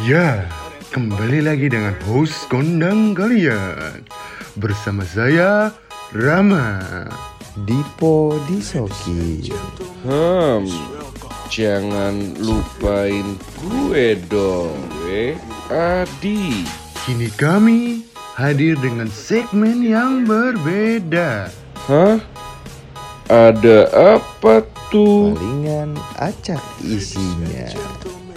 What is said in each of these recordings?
Ya, kembali lagi dengan host kondang kalian Bersama saya, Rama Dipo Disoki Hmm, jangan lupain gue dong, eh. Adi. Kini kami hadir dengan segmen yang berbeda Hah? Ada apa tuh? Palingan acak isinya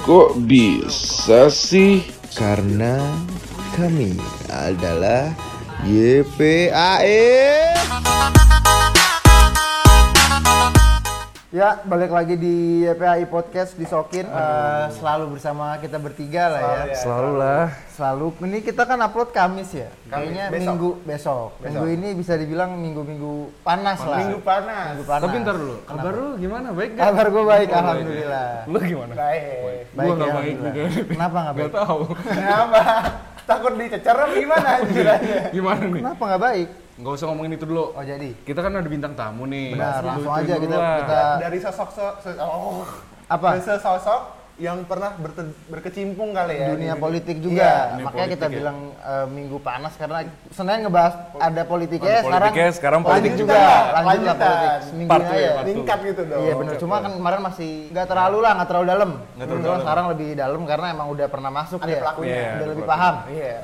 Kok bisa sih? Karena kami adalah YPAE Ya, balik lagi di YPAI Podcast di Sokin. Eh, selalu bersama kita bertiga lah ya. Selalu lah. Selalu. Ini kita kan upload Kamis ya. Kayaknya besok. minggu besok. Minggu ini bisa dibilang minggu-minggu panas lah. Minggu panas. Minggu panas. Tapi ntar dulu, kabar lu gimana? Baik gak? Kabar gue baik, alhamdulillah. Lu gimana? Baik. Baik, Gua ya, baik juga. Kenapa nggak baik? Gak tahu. Kenapa? Takut dicecer gimana? Gimana nih? Kenapa nggak baik? Gak usah ngomongin itu dulu. Oh jadi. Kita kan ada bintang tamu nih. Benar, langsung aja kita lah. kita Dari sosok so- so- oh. apa? Dari sosok yang pernah berte- berkecimpung kali ya dunia di- politik Iya. juga. dunia Makanya kita politik ya. bilang eh, minggu panas karena Senin ngebahas ada politiknya, Ada sekarang politiknya, sekarang politik lanjut juga. juga. Lanjut lah Lanjutan. politik. Seminggu aja. ya. Tingkat gitu dong. Iya benar. Cuma kan kemarin masih nggak terlalu lah, nggak terlalu dalam. Nggak terlalu dalam. sekarang lebih dalam karena emang udah pernah masuk Ada ya. pelakunya. Iya, udah lebih paham. Iya.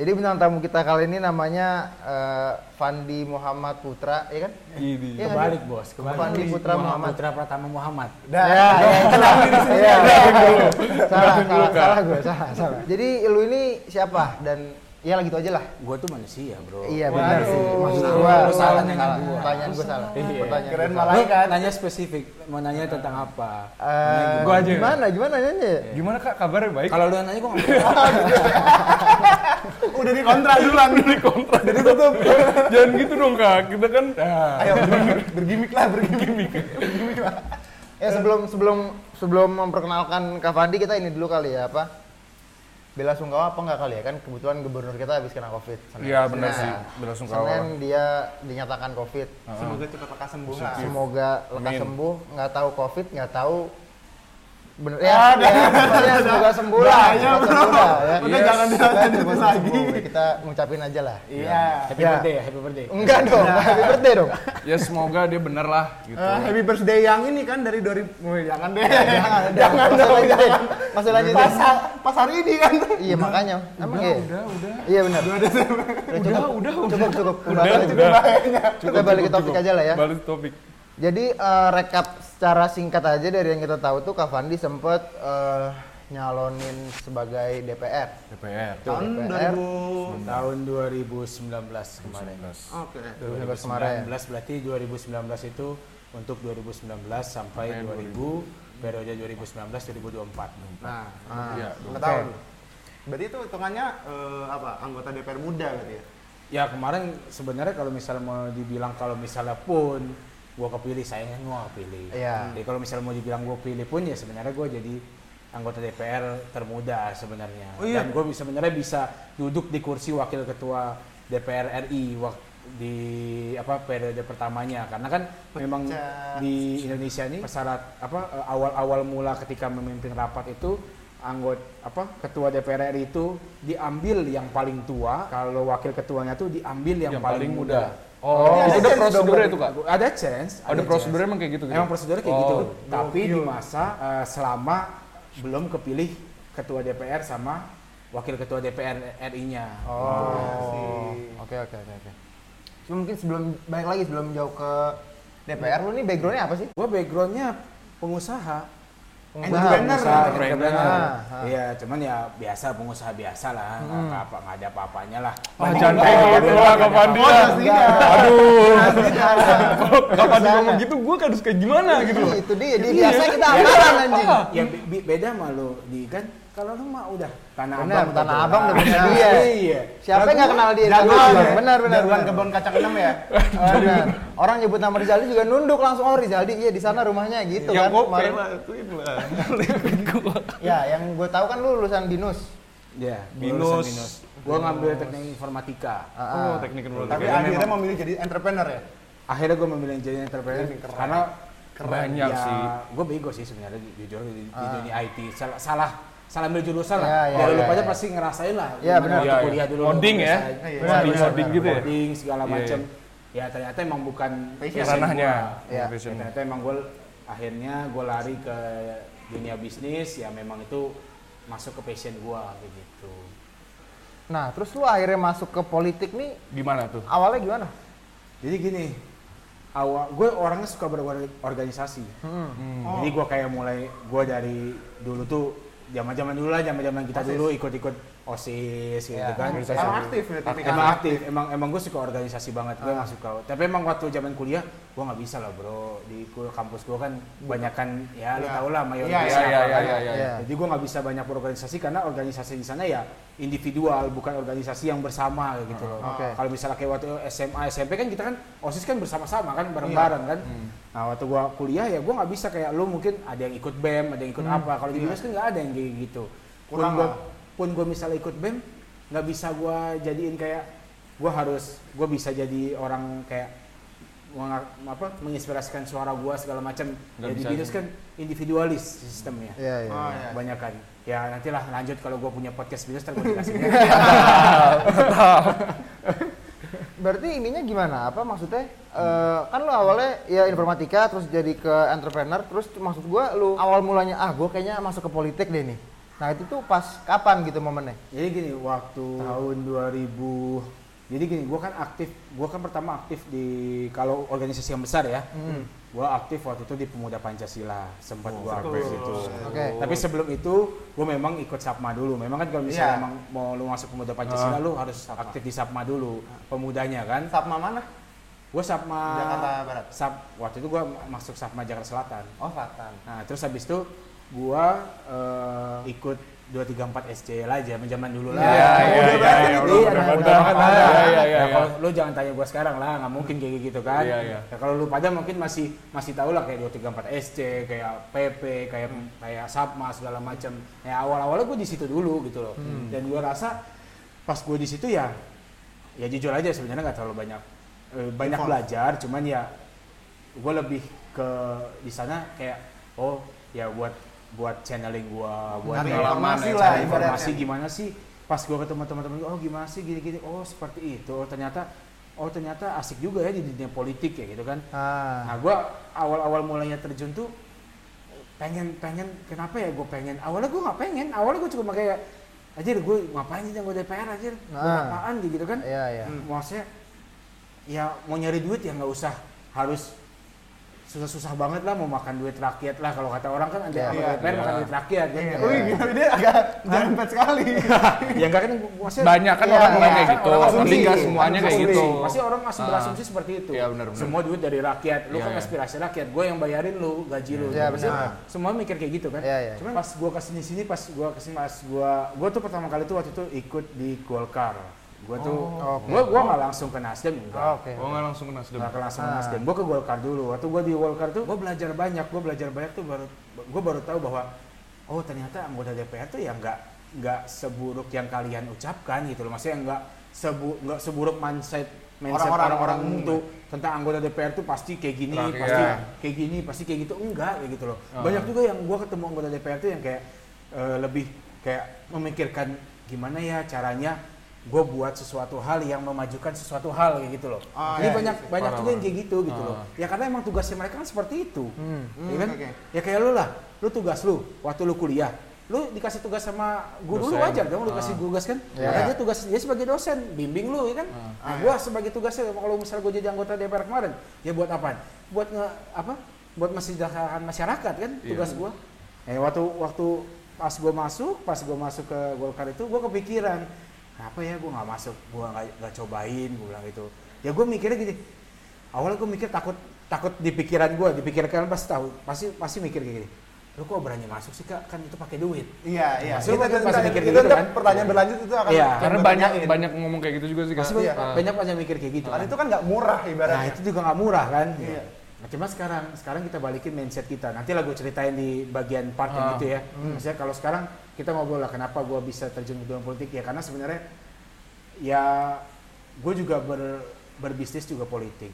Jadi bintang tamu kita kali ini namanya eh, Fandi Muhammad Putra, ya kan? Ini. Iya, Kebalik kan? bos, kebalik. Fandi Putra Muhammad. Putra Pratama Muhammad. Dah. Ya, ya, ya, ya, salah, salah, salah gue, salah, salah. Jadi lu ini siapa dan ya lah gitu aja lah. Gue tuh manusia bro. Iya benar sih. Maksud gua salah nanya gua. Pertanyaan gua salah. Iya. Pertanyaan Keren malah. kan? nanya spesifik, mau nanya tentang apa? Eh, Gua aja? Gimana? Gimana nanya? Gimana kak kabarnya baik? Kalau lu nanya gue nggak Udah di kontra duluan. di kontrak jadi tutup. Jangan gitu dong kak. Kita kan. Ah. Ayo ber- bergimik lah, bergimik. bergimik lah. Ya sebelum sebelum sebelum memperkenalkan Kak Fandi kita ini dulu kali ya apa? Bela sungkawa apa enggak kali ya kan kebetulan gubernur kita habis kena covid. Senin. Iya benar sih. Bela sungkawa. Senin dia dinyatakan covid. Semoga cepat lekas sembuh. Semoga lekas Amin. sembuh. Nggak tahu covid, nggak tahu bener ya, ya, pokoknya semoga sembuh lah. Bahaya, semoga ya. Udah jangan dilanjutin Semoga lagi. sembuh. Kita ngucapin aja lah. Iya. Happy Ya. birthday ya, happy birthday. Enggak dong, happy birthday dong. Ya semoga dia bener lah gitu. Eh, happy birthday yang ini kan dari 2000 Wih, jangan deh. Jangan, jangan dong. Lanjutin. Masih lanjutin. Pas, pas hari ini kan. Iya makanya. Emang Udah, iya? udah, udah. Iya benar. Udah, udah, udah. Cukup, cukup. Udah, udah. Kita balik ke topik aja lah ya. Balik ke topik. Jadi eh, rekap secara singkat aja dari yang kita tahu tuh Kak Fandi sempet eh, nyalonin sebagai DPR. DPR. Tuh, Tahun DPR 2000. Tahun 2019 kemarin. Oke. 2019 kemarin. 2019 berarti 2019 itu untuk 2019 sampai 2000 periode 2019 2024. Nah, Ah, Iya, nggak tahu. Berarti itu hitungannya eh, apa? Anggota DPR muda berarti ya? Ya kemarin sebenarnya kalau misalnya mau dibilang kalau misalnya pun gua kepilih saya gua kepilih. Iya. Jadi kalau misalnya mau dibilang gua pilih pun ya sebenarnya gua jadi anggota DPR termuda sebenarnya. Oh, iya? Dan gua bisa- sebenarnya bisa duduk di kursi wakil ketua DPR RI waktu di apa periode pertamanya karena kan memang Pecah. di Indonesia ini syarat apa eh, awal-awal mula ketika memimpin rapat itu anggota apa ketua DPR RI itu diambil yang paling tua kalau wakil ketuanya tuh diambil yang, Yang paling, paling muda. Oh, ada udah chance prosedurnya itu kak. Ada chance. Ada prosedurnya emang kayak gitu. gitu? Emang prosedurnya kayak Oh, gitu. Tapi di gokil. masa eh, selama belum kepilih ketua DPR sama wakil ketua DPR RI-nya. Oh. Oke oke oke oke. Cuma mungkin sebelum balik lagi sebelum jauh ke DPR lu nih backgroundnya apa sih? Gua backgroundnya pengusaha. Entrepreneur. pengusaha, entrepreneur. entrepreneur. Ah, ah. Iya, cuman ya biasa pengusaha biasa lah, nggak apa-apa, nggak ada apa-apanya lah. Ah, jangan kayak gitu lah Kak Pandi lah. Aduh. Kak Pandi ngomong gitu, gue harus kayak gimana gitu. Iya, itu dia, dia biasa kita amalan anjing. Ya be- be- beda malu di kan kalau lu mah udah tanah Benar, abang tanah abang udah benar. punya dia. Iya. Siapa yang nggak kenal dia? Jagoan ya? Benar benar. Jagoan benar. kebun kacang enam ya? Benar. Orang nyebut nama Rizaldi juga nunduk langsung oh Rizaldi iya di sana rumahnya gitu Yang kan. gope Kemarin. lah. Ya, yang gue tahu kan lu lulusan binus. Iya, Binus. binus. Gua ngambil teknik informatika. Ah, Oh, ah. teknik informatika. Tapi akhirnya memang memilih jadi entrepreneur ya? Akhirnya gue memilih jadi entrepreneur karena banyak ya, sih. Gue bego sih sebenarnya ju- jujur di, di Ah. dunia IT. Salah, salah salah ambil jurusan lah. Iya, iya, Ya, lu iya, pada iya. pasti ngerasain lah. Iya, benar. Iya, iya. kuliah dulu. Ngoding lu ya? ngerasain. Iya, benar, ngoding benar. gitu ya? Ngoding segala Iya, macam. Ya ternyata emang bukan passion Ranahnya. gua. Iya. Ya, ternyata emang gue akhirnya gue lari ke dunia bisnis ya memang itu masuk ke passion gue gitu. Nah, terus lu akhirnya masuk ke politik nih Gimana tuh? awalnya gimana? Jadi gini, awal gue orangnya suka berorganisasi. Hmm. Jadi gue kayak mulai gue dari dulu tuh zaman-zaman dulu lah, zaman-zaman kita dulu ikut-ikut osis gitu Iya. kan. Emang aktif ya. Emang aktif, emang emang gue suka organisasi banget, gue emang suka. Tapi emang waktu zaman kuliah, gue nggak bisa lah bro. Di kampus gue kan banyakan ya lu Iya. tau lah Iya, mayoritas iya, apa iya, kan. iya, iya. Iya. Jadi gue nggak bisa banyak berorganisasi karena organisasi di sana ya individual, bukan organisasi yang bersama gitu loh. Oke. Kalau misalnya kayak waktu SMA, SMP kan kita kan osis kan bersama-sama kan bareng-bareng kan. Nah waktu gua kuliah ya gua nggak bisa kayak lu mungkin ada yang ikut bem, ada yang ikut apa. Kalau di binus kan nggak ada yang kayak gitu. Kurang gua. Pun gua misalnya ikut bem, nggak bisa gua jadiin kayak gua harus gua bisa jadi orang kayak apa menginspirasikan suara gua segala macam. Nggak Ya di bisa binus juga. kan individualis sistemnya. Iya, iya. Oh, iya. iya. Kebanyakan. Ya nantilah lanjut kalau gua punya podcast binus ntar gua jelasin. Berarti ininya gimana? Apa maksudnya? eh, kan lu awalnya ya informatika terus jadi ke entrepreneur terus maksud gua lu awal mulanya ah gua kayaknya masuk ke politik deh nih. Nah itu tuh pas kapan gitu momennya? Jadi gini, waktu tahun 2000 jadi gini, gua kan aktif, gua kan pertama aktif di kalau organisasi yang besar ya. Gua aktif waktu itu di Pemuda Pancasila, sempat gua aktif itu. Oke. Tapi sebelum itu gua memang ikut Sapma dulu. Memang kan kalau misalnya Iya. emang mau lu masuk Pemuda Pancasila lu harus aktif di Sapma dulu, pemudanya kan. Sapma mana? Gua Sapma Jakarta Barat. Sap, waktu itu gua masuk Sapma Jakarta Selatan. Oh, Selatan. Nah, terus habis itu gua eh, ikut 234 SC lah zaman zaman dulu lah. Iya, iya, iya, iya, Iya. Iya, iya, iya, Ya, iya. kalau lu jangan tanya gua sekarang lah, nggak mungkin kayak gitu kan. Iya, iya. Ya, kalau lu pada mungkin masih masih tahu lah kayak 234 SC, kayak PP, kayak kayak Sapma segala macam. Ya awal-awalnya gua di situ dulu gitu loh. Dan gua rasa pas gua di situ ya ya jujur aja sebenarnya nggak terlalu banyak eh, banyak belajar, cuman ya gue lebih ke di sana kayak oh ya buat buat channeling gua buat Cari informasi cari lah, informasi gimana sih pas gua ketemu teman-teman gua, oh gimana sih gini-gini? Oh seperti itu. Oh ternyata oh ternyata asik juga ya di dunia politik ya gitu kan. Ah. nah gua awal-awal mulainya terjun tuh pengen pengen kenapa ya gue pengen? Awalnya gue nggak pengen. Awalnya gue cuma kayak aja gue ngapain sih gue DPR aja Nah. apaan gitu kan. Iya, iya. Hmm, maksudnya ya mau nyari duit ya nggak usah harus susah-susah banget lah mau makan duit rakyat lah kalau kata orang kan ada apa iya. DPR makan duit rakyat kan Iya. Wih, gila, dia agak jampet sekali. ya enggak kan maksudnya Banyak kan Iya, orang iya. kayak gitu, Orang tapi asumsi. nggak semuanya kayak gitu. Pasti orang masih Ah. berasumsi seperti itu. Iya, benar, benar. Semua duit dari rakyat. Lu Iya, kan iya. aspirasi rakyat. Gue yang bayarin lu gaji lu. Iya, Pasti. Semua mikir kayak gitu kan. Iya, iya. Cuman pas gue ke sini sini, pas gue ke sini, pas gue, gue tuh pertama kali tuh waktu itu ikut di Golkar. Gue tuh, Oh, oke. gue gue nggak langsung ke Nasdem enggak. Oh, Oke. Oh nggak langsung ke Nasdem. Nggak langsung ke Ah. Nasdem. Gue ke Golkar dulu. Waktu gue di Golkar tuh, gue belajar banyak. Gue belajar banyak tuh baru, gue baru tahu bahwa oh ternyata anggota DPR tuh ya nggak nggak seburuk yang kalian ucapkan gitu loh. Maksudnya nggak sebu nggak seburuk mindset mindset Orang-orang- orang-orang orang umum tuh tentang anggota DPR tuh pasti kayak gini, Rakyat. pasti kayak gini, pasti kayak gitu. Enggak kayak gitu loh. Ah. Banyak juga yang gue ketemu anggota DPR tuh yang kayak eh, lebih kayak memikirkan gimana ya caranya gue buat sesuatu hal yang memajukan sesuatu hal kayak gitu loh. Ah, Jadi iya, banyak iya, banyak Parah, juga yang kayak gitu gitu loh. Ah. Ya karena emang tugasnya mereka kan seperti itu. Hmm. Ya kan? oke. Ya kayak lu lah, lu tugas lu waktu lu kuliah, lu dikasih tugas sama guru lu Dosen. wajar dong lu kasih Ah. tugas kan? Iya. Karena dia tugas dia sebagai dosen, bimbing lu ya kan? Nah, gua sebagai tugasnya kalau misalnya gua jadi anggota DPR kemarin, ya buat apa? Buat nge apa? Buat mesejahterakan masyarakat kan Iya. tugas gua. Eh waktu waktu pas gua masuk, pas gua masuk ke Golkar itu gua kepikiran, kenapa ya gua nggak masuk, gua nggak cobain, gua bilang gitu. Ya gua mikirnya gini, awalnya gue mikir takut takut di pikiran gue di pikiran kalian pasti tahu pasti pasti mikir kayak gini lu kok berani masuk sih kak kan itu pakai duit Iya, iya. Maksudnya Itu- kan itu- pasti mikir itu gitu kan? Pertanyaan berlanjut itu akan Iya. Karena banyak bertanyain. banyak ngomong kayak gitu juga sih. pasti Kak. banyak, Ah. banyak pasti mikir kayak gitu Dan itu kan nggak murah nah ibaratnya. itu juga nggak murah kan Iya. nah, cuma sekarang sekarang kita balikin mindset kita nanti lah gue ceritain di bagian part yang Ah. itu ya maksudnya kalau sekarang kita ngobrol lah kenapa gue bisa terjun ke dunia politik ya karena sebenarnya ya gue juga ber, berbisnis juga politik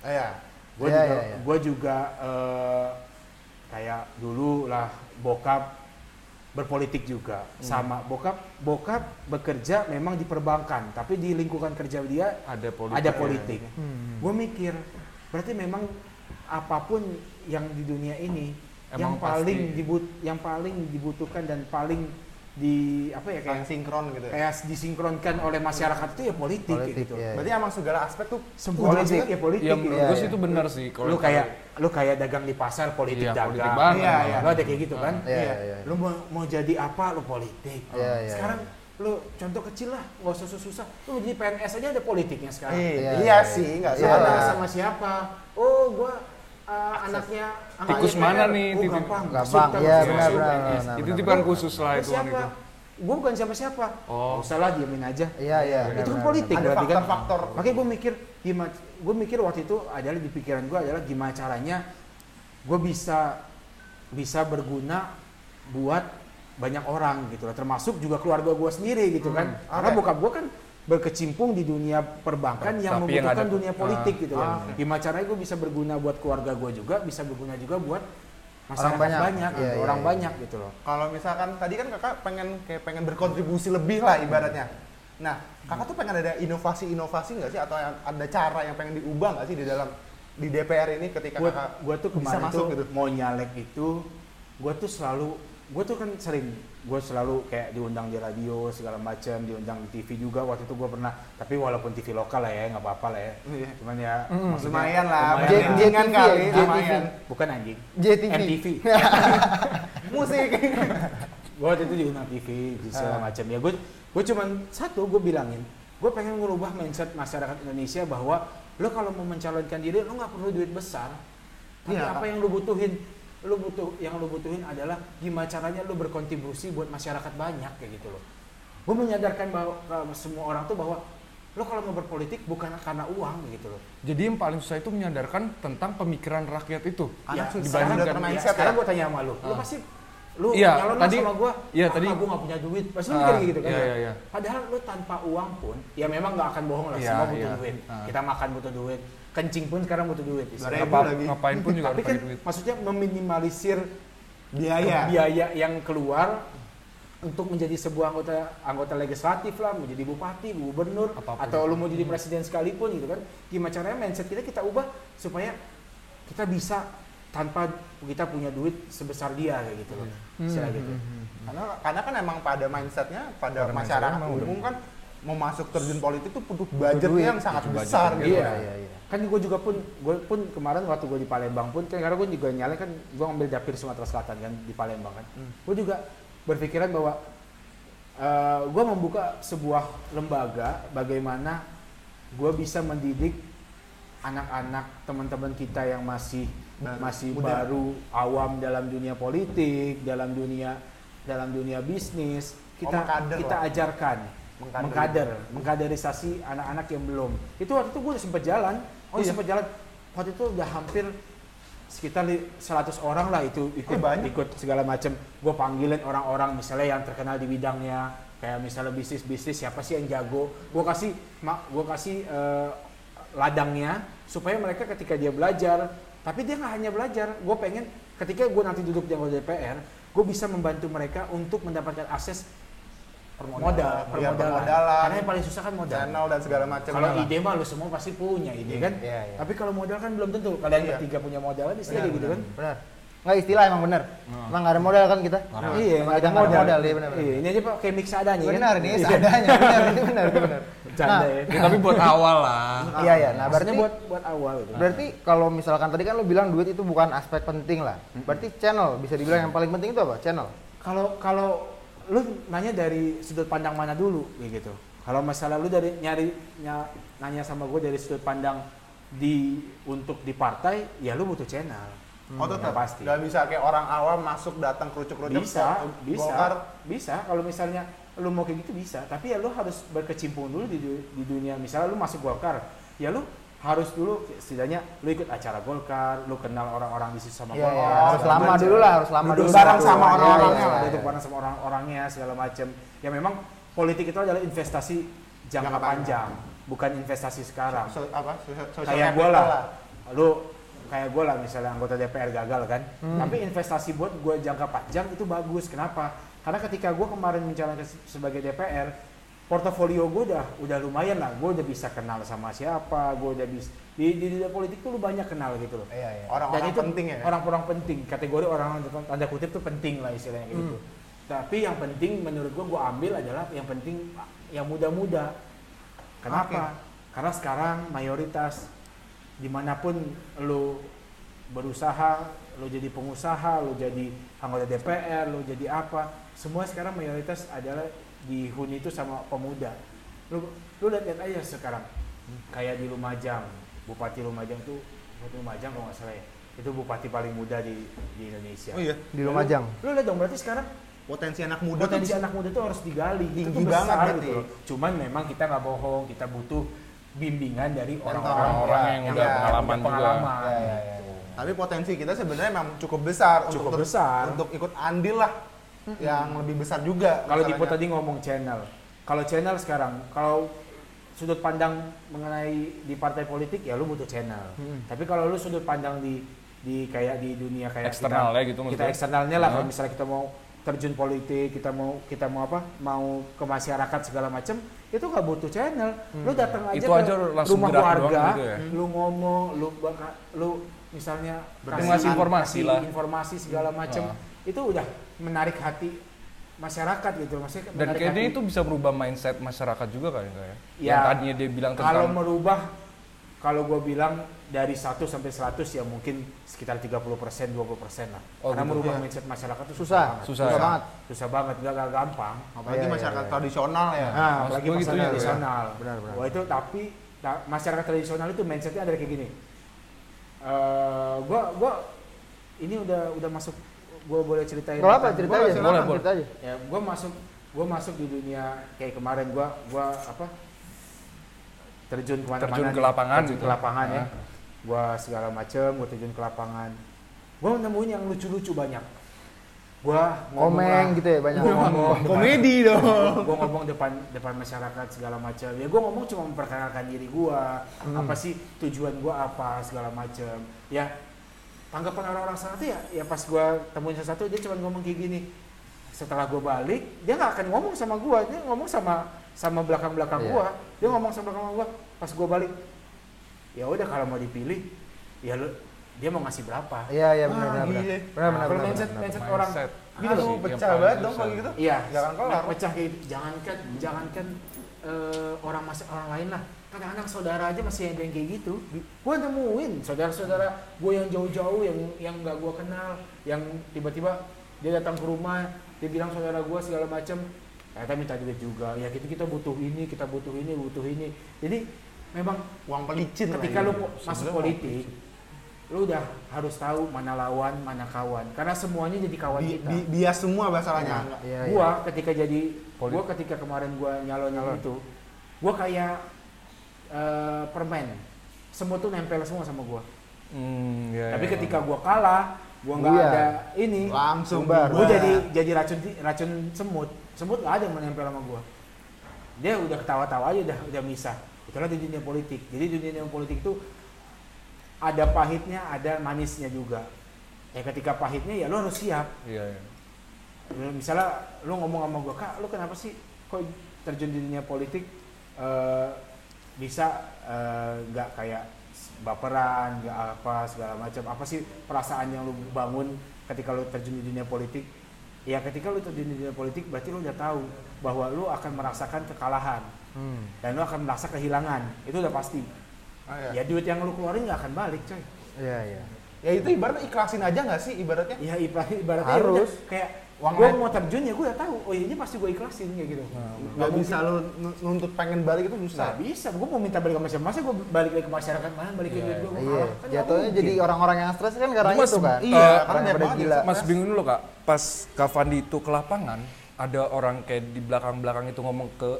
Iya. gue Iya, juga iya, iya. gue juga eh, kayak dulu lah bokap berpolitik juga sama bokap bokap bekerja memang di perbankan tapi di lingkungan kerja dia Ada politik. ada politik Hmm. gue mikir berarti memang apa pun yang di dunia ini yang Emang paling pasti. dibut yang paling dibutuhkan dan paling di apa ya Kayak sinkron gitu ya. kayak disinkronkan oleh masyarakat itu ya politik, Politik, gitu. iya. Berarti emang segala aspek tuh Semua politik ya politik. Ya gitu. menurut Iya, gue iya. sih itu benar sih. Kalau lu kayak lu kayak dagang di pasar politik Iya, dagang. politik banget. Iya, iya. Lu ada kayak gitu kan? Iya, iya, iya. Lu mau mau jadi apa lu politik. Iya, iya, Sekarang lu contoh kecil lah, nggak usah susah-susah. Lu jadi PNS aja ada politiknya sekarang. Iya, Iya, iya iya. sih, nggak Iya, Salah salah. sama siapa? Oh, gua uh, anaknya Tikus mana nih, Oh, titik- gampang. Gampang, iya, benar, benar, itu tipuan khusus lah itu siapa? itu. Gue bukan siapa-siapa. Oh. Usah lah diemin aja. Iya, iya. itu kan politik Ada berarti kan. faktor-faktor. Makanya gue mikir gimana gue mikir waktu itu adalah di pikiran gue adalah gimana caranya gue bisa bisa berguna buat banyak orang gitu loh. Termasuk juga keluarga gue sendiri gitu kan. Karena oke. bokap gue kan berkecimpung di dunia perbankan yang Tapi yang membutuhkan ada- dunia politik ah, gitu loh. Gimana caranya gue bisa berguna buat keluarga gue juga, bisa berguna juga buat masyarakat banyak. banyak, Iya, gitu, iya, orang iya. banyak gitu loh. Kalau misalkan tadi kan kakak pengen kayak pengen berkontribusi lebih lah ibaratnya. Nah, kakak tuh pengen ada inovasi-inovasi nggak sih atau yang ada cara yang pengen diubah nggak sih di dalam di DPR ini ketika gue kakak gue tuh bisa kemarin masuk tuh gitu? mau nyalek itu gue tuh selalu gue tuh kan sering gue selalu kayak diundang di radio segala macam diundang di TV juga waktu itu gue pernah tapi walaupun TV lokal lah ya nggak apa-apa lah ya Iya. cuman ya Mm. maksudnya Lumayan lah, lumayan J- ya. bandingan JTV, kali, lumayan. bukan anjing JTV. MTV Musik. gue waktu itu diundang TV di segala macam ya gue gue cuman satu gue bilangin gue pengen ngerubah mindset masyarakat Indonesia bahwa lo kalau mau mencalonkan diri lo nggak perlu duit besar tapi Iya. apa yang lo butuhin lo butuh yang lo butuhin adalah gimana caranya lo berkontribusi buat masyarakat banyak kayak gitu loh gue menyadarkan bahwa semua orang tuh bahwa lo kalau mau berpolitik bukan karena uang gitu loh Jadi yang paling susah itu menyadarkan tentang pemikiran rakyat itu. Anak Ya, sekarang ya, sekarang ya. gue tanya sama lu, lu pasti lu Iya, nyalon tadi- sama gue, iya, tadi- gue gak punya duit, pasti lu Ah, mikir kayak gitu kan? iya, ya? iya, iya. Padahal lu tanpa uang pun, ya memang gak akan bohong lah, Iya, semua butuh iya. duit. Ah. Kita makan butuh duit, kencing pun sekarang butuh duit. Ngapa- lagi. ngapain pun juga Tapi harus kan duit. maksudnya meminimalisir Biaya. biaya yang keluar untuk menjadi sebuah anggota anggota legislatif lah, mau jadi bupati, gubernur, Apa pun. atau lu mau jadi presiden sekalipun gitu kan. Gimana caranya mindset kita kita ubah supaya kita bisa tanpa kita punya duit sebesar dia kayak gitu loh. Istilah gitu. Karena karena kan emang pada mindsetnya pada Pada masyarakat emang umum kan mau masuk terjun politik tuh butuh duit, budgetnya yang sangat butuh besar budget. gitu. Iya. iya, iya. Kan gue juga pun, gue pun kemarin waktu gue di Palembang pun, kan karena gue juga nyalek kan, gue ngambil dapil Sumatera Selatan kan di Palembang kan. Gue juga berpikiran bahwa gue membuka sebuah lembaga bagaimana gue bisa mendidik anak-anak teman-teman kita yang masih Baru, masih muda. baru awam dalam dunia politik, dalam dunia dalam dunia bisnis, Oh, kita mengkader kita lah. ajarkan Mengkader. mengkader, mengkaderisasi anak-anak yang belum. Itu waktu itu gue udah sempet jalan, Oh, iya? sempet jalan. Waktu itu udah hampir sekitar li- 100 orang lah itu ikut Eh, banyak. ikut segala macam. Gue panggilin orang-orang misalnya yang terkenal di bidangnya, kayak misalnya bisnis-bisnis siapa sih yang jago. Gue kasih mak, gue kasih eh, ladangnya supaya mereka ketika dia belajar, tapi dia nggak hanya belajar. Gue pengen ketika gue nanti duduk di anggota DPR, gue bisa membantu mereka untuk mendapatkan akses modal, Iya, permodalan. permodalan. Karena yang paling susah kan modal. Channel dan segala macam. Kalau ide mah lu semua pasti punya ide kan. Iya, iya. Tapi kalau modal kan belum tentu. Kalian Iya. bertiga punya modal kan istilah Benar, kayak gitu kan. Benar. Nggak istilah emang bener. Emang nggak ada modal kan kita? Iya, Emang kita ada modal. modal, iya benar. Iya, ini aja Pak kayak mix adanya kan. Benar nih, Iya. seadanya. Benar, itu benar, benar. Bercanda Nah, ya. Ya, tapi buat awal lah. Iya, iya. Nah, berarti buat buat awal gitu. Berarti kalau misalkan tadi kan lu bilang duit itu bukan aspek penting lah. Berarti channel bisa dibilang yang paling penting itu apa? Channel. Kalau kalau lu nanya dari sudut pandang mana dulu kayak gitu. Kalau masalah lu dari nyari nya- nanya sama gue dari sudut pandang di untuk di partai, ya lu butuh channel. Oh tetap Ya, pasti. Gak bisa kayak orang awam masuk datang kerucuk-kerucuk bisa bisa Golkar. bisa kalau misalnya lu mau kayak gitu bisa tapi ya lu harus berkecimpung dulu di, di dunia misalnya lu masuk Golkar ya lu harus dulu setidaknya lu ikut acara Golkar lu kenal orang-orang di situ sama Iya, Golkar iya. Harus lama macam. dulu lah, harus lama Duduk dulu. bareng satu- sama iya, orang-orangnya iya, lah, duduk iya. bareng sama orang-orangnya segala macam ya memang politik itu adalah investasi jangka, Jangka panjang. panjang bukan investasi sekarang So- apa? so- social kayak gue lah lu kayak gue lah misalnya anggota DPR gagal kan Hmm. tapi investasi buat gue jangka panjang itu bagus kenapa Karena ketika gue kemarin mencalonkan se- sebagai DPR, portofolio gue udah udah lumayan lah. Gue udah bisa kenal sama siapa, gue udah bisa di, di dunia politik tuh lu banyak kenal gitu loh. Iya, iya. Orang-orang penting ya. Orang-orang penting, kategori orang tanda kutip tuh penting lah istilahnya kayak gitu. Tapi yang penting menurut gua gua ambil adalah yang penting yang muda-muda. Kenapa? Karena sekarang mayoritas di mana pun lu berusaha, lu jadi pengusaha, lu jadi anggota DPR, lu jadi apa, semua sekarang mayoritas adalah dihuni itu sama pemuda. Lu lu lihat-lihat aja sekarang kayak di Lumajang, Bupati Lumajang tuh Bupati Lumajang kalau nggak salah ya, itu bupati paling muda di di Indonesia. Oh iya. Di Lumajang. Lu, lu lihat dong berarti sekarang Potensi anak muda potensi anak muda itu harus digali Tinggi itu banget besar berarti. gitu cuman memang kita nggak bohong kita butuh bimbingan dari orang-orang Orang-orang yang udah udah pengalaman juga. pengalaman Ya, ya, gitu. Tapi potensi kita sebenarnya memang cukup besar Cukup untuk besar. untuk ikut andil lah yang lebih besar juga. kalau Dipo tadi ngomong channel kalau channel sekarang kalau sudut pandang mengenai di partai politik ya lu butuh channel tapi kalau lu sudut pandang di di kayak di dunia kayak Eksternal kita, ya gitu kita eksternalnya lah kalau Hmm. misalnya kita mau terjun politik kita mau kita mau apa mau ke masyarakat segala macam itu nggak butuh channel lu datang aja Itu ke aja langsung rumah warga gitu ya. lu ngomong lu baka- lu misalnya kasih- informasi kasih lah. informasi segala macam Ah. itu udah menarik hati masyarakat gitu maksudnya Dan kayaknya hati. itu bisa merubah mindset masyarakat juga kan ya? Ya, Yang tadinya dia bilang kalau tentang merubah kalau gue bilang dari 1 sampai 100 ya mungkin sekitar 30 persen 20 persen lah Oh, karena gitu. merubah Iya. mindset masyarakat itu Susah. banget. Susah Susah ya? banget. susah banget gak, gak gampang apalagi iya, masyarakat iya. tradisional ya. nah, Maksud apalagi gitu masyarakat ya. tradisional Benar, benar. Wah itu tapi ta- masyarakat tradisional itu mindsetnya ada kayak gini Eh, gua gua ini udah udah masuk gua boleh ceritain Gak apa, cerita aja. boleh, boleh. cerita aja. ya gue masuk gue masuk di dunia kayak kemarin gue gua apa terjun ke mana-mana Terjun ke lapangan terjun gitu. ke lapangan ya Ah. gue segala macem gue terjun ke lapangan gue nemuin yang lucu-lucu banyak gue Komeng gitu ya banyak. gue ngomong Komedi dong. gue ngomong depan depan masyarakat segala macam ya gue ngomong cuma memperkenalkan diri gue apa sih tujuan gue apa segala macam ya tanggapan orang-orang sana tuh ya ya pas gue temuin sesuatu dia cuma ngomong kayak gini setelah gue balik dia nggak akan ngomong sama gue dia ngomong sama sama belakang belakang Iya. gue dia ngomong sama belakang gue pas gue balik ya udah kalau mau dipilih ya lu dia mau ngasih berapa Iya, iya benar benar. benar. Benar benar. kalau benar, mindset benar, mindset orang gitu loh pecah paling banget dong kalau gitu. Iya, Jangan kelar. Pecah kayak gitu. Jangankan jangankan eh, orang mas orang lain lah. Kadang-kadang saudara aja masih ada yang kayak gitu. Gue nemuin saudara-saudara gue yang jauh-jauh yang yang nggak gue kenal, yang tiba-tiba dia datang ke rumah, dia bilang saudara gue segala macam. Ternyata minta duit juga. Ya kita kita butuh ini, kita butuh ini, butuh ini. Jadi memang Uang pelicin ketika lu masuk politik, lu udah harus tahu mana lawan, mana kawan. Karena semuanya jadi kawan Bi- kita. bi- bias semua masalahnya. Iya, iya. gua ketika jadi gua ketika kemarin gua nyalon nyalon itu gua kayak eh, permen semut tuh nempel semua sama gua. Hmm, iya, tapi iya. ketika gua kalah gua nggak Iya. ada ini. Langsung gua bubar. jadi jadi racun racun semut. Semut gak ada yang menempel sama gua. Dia udah ketawa-tawa aja udah udah misah itulah di dunia politik. Jadi di dunia politik itu ada pahitnya ada manisnya juga. Ya ketika pahitnya ya lo harus siap. Iya, iya. Lu misalnya lu ngomong sama gue kak lu kenapa sih kok terjun di dunia politik eh, bisa eh, nggak kayak baperan nggak apa segala macam apa sih perasaan yang lu bangun ketika lu terjun di dunia politik ya ketika lu terjun di dunia politik berarti lu udah tahu bahwa lu akan merasakan kekalahan Hmm. dan lu akan merasa kehilangan itu udah pasti Ah, iya. ya duit yang lu keluarin nggak akan balik coy Iya, iya. Ya itu ibaratnya ikhlasin aja nggak sih ibaratnya? ya ibarat- ibaratnya ya Harus. udah kayak gue mau terjun ya gue udah tahu. Oh ini pasti gue ikhlasin kayak gitu. Nggak bisa lu n- nuntut pengen balik itu Nggak susah. bisa, gue mau minta balik ke masyarakat, masa gue balik lagi ke masyarakat mana, balik ke Iya, duit gue, Iya, kalah. Kan nggak jatuhnya jadi orang-orang yang stres kan karena Mas, itu kan. Iya, Eh, karena pada gila. Mas bingung dulu kak, pas Kak Fandi itu ke lapangan, ada orang kayak di belakang-belakang itu ngomong ke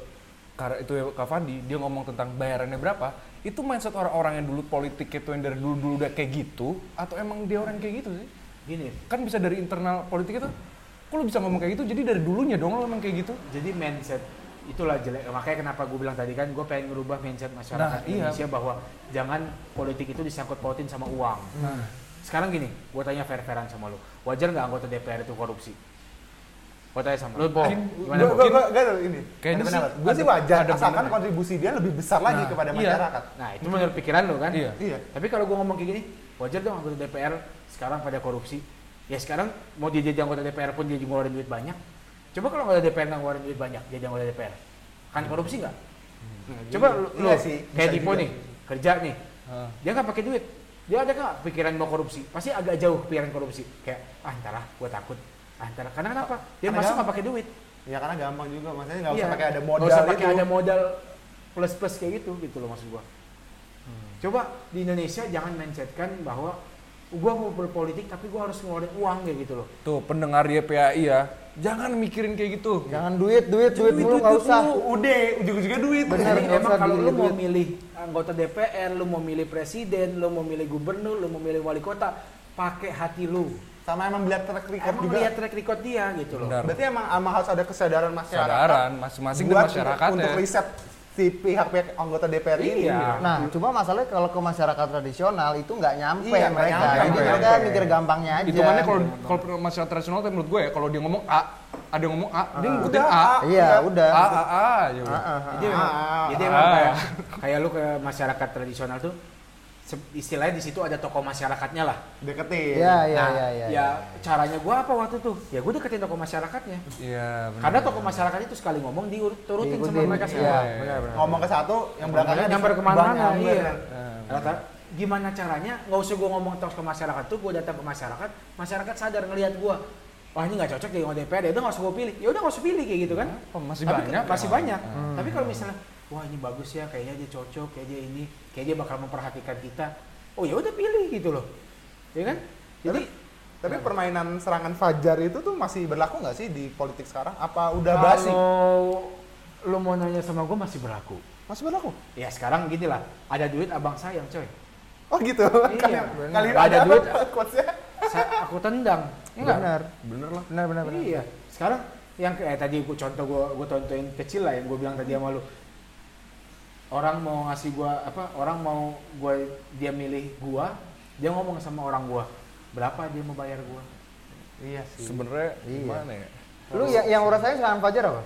karena itu ya Kak Fandi, dia ngomong tentang bayarannya berapa, itu mindset orang-orang yang dulu politik itu yang dari dulu-dulu udah kayak gitu, atau emang dia orang kayak gitu sih? Gini, Kan bisa dari internal politik itu, kok lu bisa ngomong kayak gitu, jadi dari dulunya dong lu emang kayak gitu? jadi mindset itulah jelek. Makanya kenapa gue bilang tadi kan, gue pengen ngerubah mindset masyarakat Nah, iya. Indonesia bahwa jangan politik itu disangkut pautin sama uang. Sekarang gini, gue tanya fair-fairan sama lu, wajar nggak anggota DPR itu korupsi? Gua tanya sama lu, Po. Gimana, Gue gue gue ini. Kayaknya Ada sih. Gue sih ada- wajar ada asalkan benernya. kontribusi dia lebih besar lagi Nah, kepada iya. masyarakat. Nah, itu menurut pikiran lu kan? Iya. Iya. Tapi kalau gua ngomong kayak gini, wajar dong anggota DPR sekarang pada korupsi. Ya sekarang mau dia jadi anggota DPR pun dia ngeluarin duit banyak. Coba kalau anggota DPR nggak ngeluarin duit banyak, jadi anggota DPR. Kan korupsi nggak? Coba lu, Iya lu sih, kayak Dipo nih, kerja nih. Ah. Dia nggak pakai duit. Dia ada nggak pikiran mau korupsi? Pasti agak jauh pikiran korupsi. Kayak, ah ntar lah, gua takut. Ah ntar lah. Karena kenapa? Dia Karena masuk nggak pakai duit. Ya karena gampang juga, maksudnya nggak Iya. usah pakai ada Nggak modal usah pakai itu. ada modal plus plus kayak gitu gitu loh maksud gua. Hmm. Coba di Indonesia jangan mindsetkan bahwa gua mau berpolitik tapi gua harus ngeluarin uang kayak gitu loh. Tuh pendengar YPAI ya, jangan mikirin kayak gitu. Jangan duit, duit, duit mulu nggak usah. Udah, ujung-ujungnya duit. Bener, Jadi emang kalau lu mau duit. milih anggota DPR, lu mau milih presiden, lu mau milih gubernur, lu mau milih wali kota, pakai hati lu. Sama emang melihat track record Emang juga. lihat track record dia gitu loh. Benar. Berarti emang, emang harus ada kesadaran masyarakat. Kesadaran masing-masing untuk- masyarakat Untuk riset si pihak-pihak anggota DPR ini. Iya. Nah, cuma masalahnya kalau ke masyarakat tradisional itu nggak nyampe Iya, mereka. nyampe, Jadi mereka mikir gampangnya aja. Hitungannya kalau kalau masyarakat tradisional tuh menurut gue ya, kalau dia ngomong A, ada yang ngomong A, dia ngikutin Udah, A. Iya, udah. A, A, A, aja udah. Ah, ah, ah. Jadi emang, Ah, jadi ah. emang kayak kayak lu ke masyarakat tradisional tuh istilahnya di situ ada tokoh masyarakatnya lah. Deketin. Iya, iya, nah, iya, iya. ya caranya gua apa waktu tuh? Ya gua deketin tokoh masyarakatnya. Iya, benar. Karena tokoh masyarakat itu sekali ngomong diurutin sama mereka Iya, semua. benar, benar. Ngomong ke satu, yang belakangnya nyamper ke mana-mana, iya. Rata, gimana caranya? Nggak usah gua ngomong terus ke masyarakat tuh, gua datang ke masyarakat, masyarakat sadar ngelihat gua. Wah ini nggak cocok jadi anggota DPR, ya udah nggak usah gua pilih. Ya udah nggak usah pilih kayak gitu kan? Oh, masih Tapi banyak. Masih ya. banyak. Tapi kalau misalnya, wah ini bagus ya, kayaknya dia cocok, kayak dia ini, kayak dia bakal memperhatikan kita. Oh ya udah pilih gitu loh, ya kan? Jadi Tapi permainan serangan fajar itu tuh masih berlaku nggak sih di politik sekarang? Apa udah basi? kalau lu mau nanya sama gua masih berlaku. Masih berlaku? Ya sekarang gini lah, ada duit abang sayang coy. Oh gitu. Iya, Kali- ada ada duit. Saya, aku tendang. Enggak? Benar. Bener lah. Benar, benar, benar. Iya. Sekarang yang kayak tadi gue contoh gue gue tontonin kecil lah yang gue bilang tadi sama lu. Orang mau ngasih gua apa? Orang mau gua dia milih gua, dia ngomong sama orang gua. Berapa dia mau bayar gua? Iya sih. Sebenarnya Iya. gimana ya? Lu yang yang urusanya serangan fajar apa?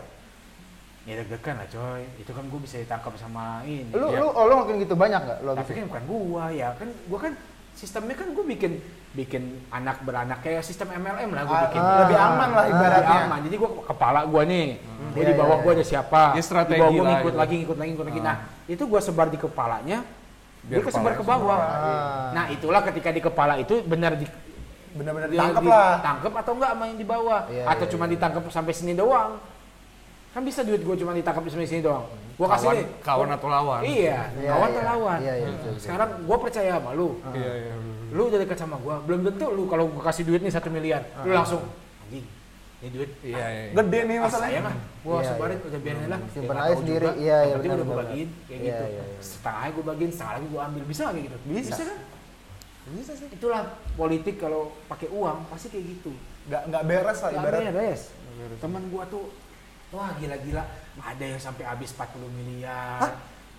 Ya deg-degan lah coy. Itu kan gue bisa ditangkap sama ini. Lu Ya. lu oh, lu ngelakuin gitu banyak nggak? Lu Tapi gitu? kan bukan gua ya kan gua kan sistemnya kan gue bikin bikin anak beranak kayak sistem MLM lah gue Ah, bikin. lebih aman lah Lebih ibaratnya. aman. Jadi gua kepala gua nih, gua Iya, di bawah iya, gua iya. ada siapa, Ya, strategi di bawah gua lah ngikut gitu. lagi, ngikut lagi, ngikut lagi. Nah, itu gua sebar di kepalanya, Biar dia kesebar ke bawah. Ah. Nah, itulah ketika di kepala itu benar di Bener-bener dia ditangkap lah. ditangkap atau enggak sama yang di bawah, Iya, atau iya, cuma iya. ditangkap sampai sini doang. Kan bisa duit gua cuma ditangkap sampai sini doang. Gua kasih Kawan- nih. kawan atau lawan? Iya, Iya, kawan iya. atau lawan. Iya, iya, betul, betul. Sekarang gua percaya sama lu. Iya, iya. Lu udah dekat sama gua, belum tentu lu kalau gua kasih duit nih satu miliar, lu langsung anjing. Ini duit Iya, iya. iya. Gede nih ah, masalahnya. sayang ah, gua Iya, sebarin iya. udah biarin lah. Nggak aja sendiri. juga. Iya, iya, benar, udah benar. bagiin kayak Iya, gitu. iya, iya. Setengahnya gua bagiin, setengah lagi gua ambil. Bisa nggak kayak gitu? Bisa. kan? Bisa sih. Itulah politik kalau pakai uang pasti kayak gitu. Nggak nggak beres lah Gak ibaratnya. beres. Teman gua tuh wah gila-gila ada yang sampai habis 40 miliar.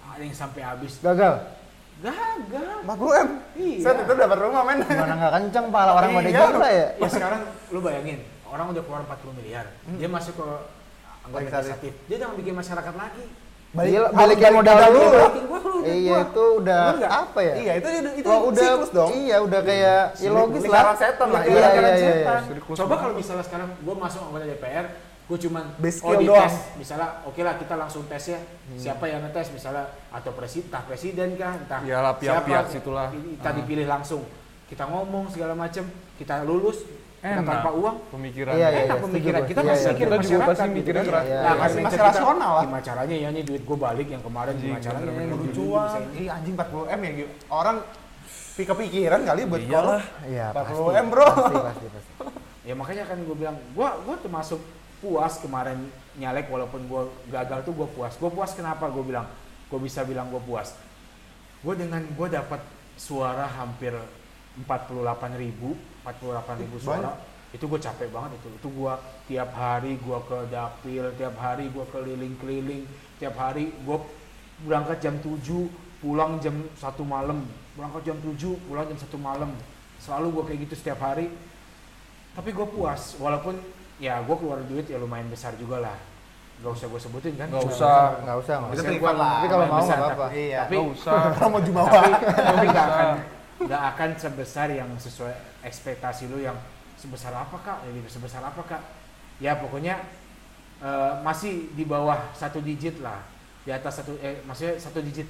Ada yang sampai habis Gagal. gagal. 40 M. Iya. Set itu dapat rumah men. Gimana nggak kenceng pala orang pada Iya. ya? Ya sekarang lu bayangin, orang udah keluar 40 miliar. Dia masuk ke anggota Legislatif. Dia jangan bikin masyarakat lagi. Harus balikin balik modal modal dulu. Iya gua. itu udah apa ya? Iya itu itu Wah, udah siklus dong. Iya udah kayak ya logis lah. Lingkaran setan lah, Iya iya iya. Siklus Coba kalau misalnya sekarang gua masuk anggota DPR, gua cuman Base oh di doang. tes, misalnya oke lah kita langsung tes ya. Siapa yang ngetes misalnya atau presiden, entah presiden kan, entah Iyalah, pihak-pihak siapa, situlah. Kita dipilih langsung. Kita ngomong segala macam, kita lulus, kita Enak. tanpa uang, Pemikiran. Iya, iya, enak setuju pemikiran kita Iya, masih iya. mikir Kita juga pasti gitu mikirnya kan. Iya, Nah, iya. kan Masih masih rasional lah. Gimana caranya ya nih duit gue balik yang kemarin gimana caranya kudu duit cuan. bisa ini. Iya anjing 40 M ya gitu. Orang pi- kepikiran kali buat kolom. Iya 40 pasti. M, bro. Pasti pasti pasti. Ya makanya kan gue bilang, gue gua termasuk puas kemarin nyalek walaupun gue gagal tuh gue puas. Gue puas kenapa gue bilang? Gue bisa bilang gue puas. Gue dengan gue dapat suara hampir 48 ribu, 48 ribu suara. Itu gue capek banget itu. Itu gue tiap hari gue ke dapil, tiap hari gue keliling-keliling, tiap hari gue berangkat jam 7, pulang jam satu malam, berangkat jam 7, pulang jam satu malam. Selalu gue kayak gitu setiap hari. Tapi gue puas, walaupun ya gue keluar duit ya lumayan besar juga lah gak usah gue sebutin kan Nggak usah. nggak usah nggak Kita usah lah. tapi kalau mau nggak apa-apa tapi- Iya. tapi Nggak usah. Kalau mau jumawa. tapi tapi nggak akan nggak akan sebesar yang sesuai ekspektasi lu yang sebesar apa kak jadi sebesar apa kak ya pokoknya eh, masih di bawah satu digit lah di atas satu eh maksudnya satu digit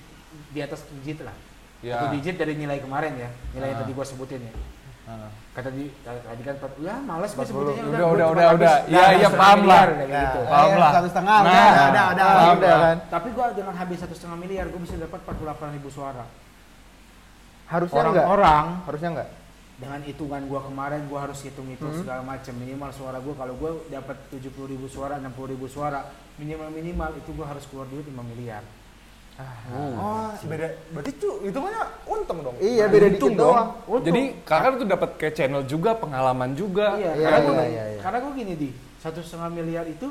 di atas satu digit lah Ya. satu digit dari nilai kemarin ya nilai yang Ah. tadi gua sebutin ya Ah. kata di tadi kan empat- ya malas gue 40. sebutinnya Udah, udah, udah, udah. Iya, iya, setengah paham lah. kayak Ya, gitu. Paham eh, lah. Satu setengah, Nah. udah, ada, ada, ada. Kan tapi gua dengan habis satu setengah miliar gue bisa dapat 48 ribu suara harusnya enggak orang-orang harusnya enggak dengan hitungan gua kemarin gua harus hitung-hitung Hmm. segala macam minimal suara gua kalau gua dapat 70 ribu suara 60 ribu suara minimal minimal itu gua harus keluar duit 5 miliar Oh, beda. Berarti cu, itu banyak untung dong. iya beda Untung dikit dong. doang Untung. Jadi kakak tuh dapat kayak channel juga, pengalaman juga. iya, Iya, karena iya, gua iya, iya. karena gua gini di satu setengah miliar itu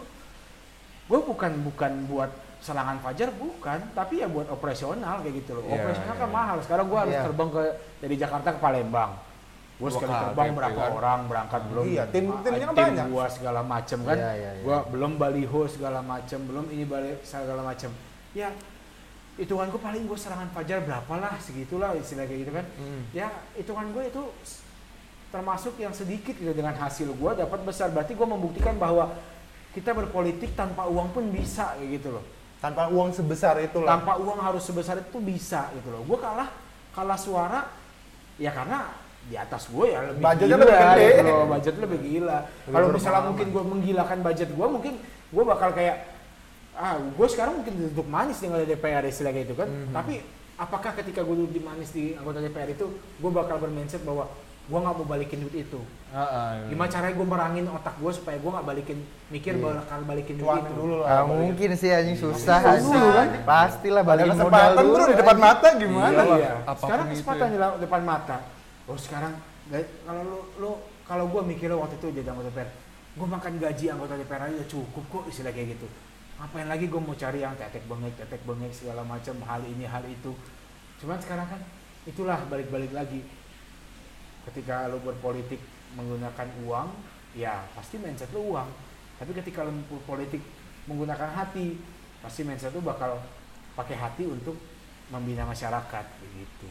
gua bukan bukan buat serangan fajar bukan tapi ya buat operasional kayak gitu loh Iya, operasional kan iya. mahal sekarang gua harus Iya. terbang ke dari Jakarta ke Palembang gua Dua sekali kali, terbang ya berapa kan? orang berangkat belum Iya, tim- ah, timnya kan tim banyak. gua segala macem kan Iya, iya, iya. gua belum baliho segala macem belum ini balik segala macem ya hitungan gue paling gue serangan fajar berapa lah segitulah istilah kayak gitu kan. Hmm. ya hitungan gue itu termasuk yang sedikit gitu dengan hasil gue dapat besar. Berarti gue membuktikan bahwa kita berpolitik tanpa uang pun bisa kayak gitu loh. Tanpa uang sebesar itu lah. tanpa uang harus sebesar itu bisa gitu loh. Gue kalah kalah suara ya karena di atas gue ya lebih Budgetnya gila lebih gede. gitu loh. Budget lebih gila. Kalau misalnya mungkin gue menggilakan budget gue mungkin gue bakal kayak ah gue sekarang mungkin duduk manis tinggal di DPR istilah kayak itu kan Mhm. tapi apakah ketika gue duduk di manis di anggota DPR itu gue bakal bermindset bahwa gue nggak mau balikin duit itu Heeh. gimana caranya gue merangin otak gue supaya gue nggak balikin mikir bakal balikin duit Cuan itu dulu lah. Ah, mungkin sih anjing susah Susah, anjing. kan? Pastilah balik modal kesempatan dulu. di depan mata gimana? Iya. Apa pun Sekarang kesempatan ya. di depan mata. Oh sekarang kalau lu, lu kalau gue mikirnya waktu itu jadi anggota DPR, gue makan gaji anggota DPR aja cukup kok istilah kayak gitu. Ngapain lagi gue mau cari yang tetek bengek, tetek bengek segala macam hal ini hal itu. Cuman sekarang kan itulah balik-balik lagi. Ketika lu berpolitik menggunakan uang, ya pasti mindset lu uang. Tapi ketika lu berpolitik menggunakan hati, pasti mindset lu bakal pakai hati untuk membina masyarakat begitu.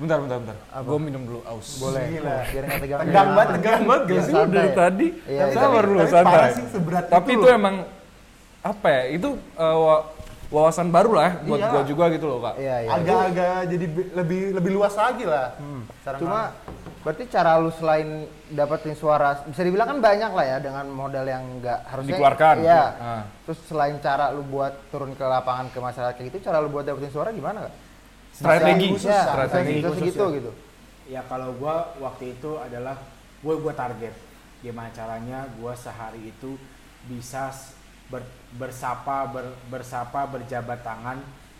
Bentar, bentar, bentar. Apa? Gue minum dulu aus. Boleh. Gila. Biar nggak tegang. Tegang banget, Tegang banget gak sih dari tadi? Iya, iya. Tapi santai. sih, seberat Tapi itu emang apa ya? Itu uh, wa- wawasan baru lah ya buat Iya. gua juga gitu loh, Kak. Iya, iya. Agak-agak jadi bi- lebih lebih luas lagi lah. Cara Cuma berarti cara lu selain dapetin suara bisa dibilang kan banyak lah ya dengan modal yang enggak harusnya Dikeluarkan. Iya. Ah. Terus selain cara lu buat turun ke lapangan ke masyarakat kayak gitu, cara lu buat dapetin suara gimana kak? Strategi. Bisa, ya, Strategi bisa khusus segitu ya. gitu. Ya kalau gua waktu itu adalah gue gua target gimana caranya gua sehari itu bisa ber- bersapa ber- bersapa berjabat tangan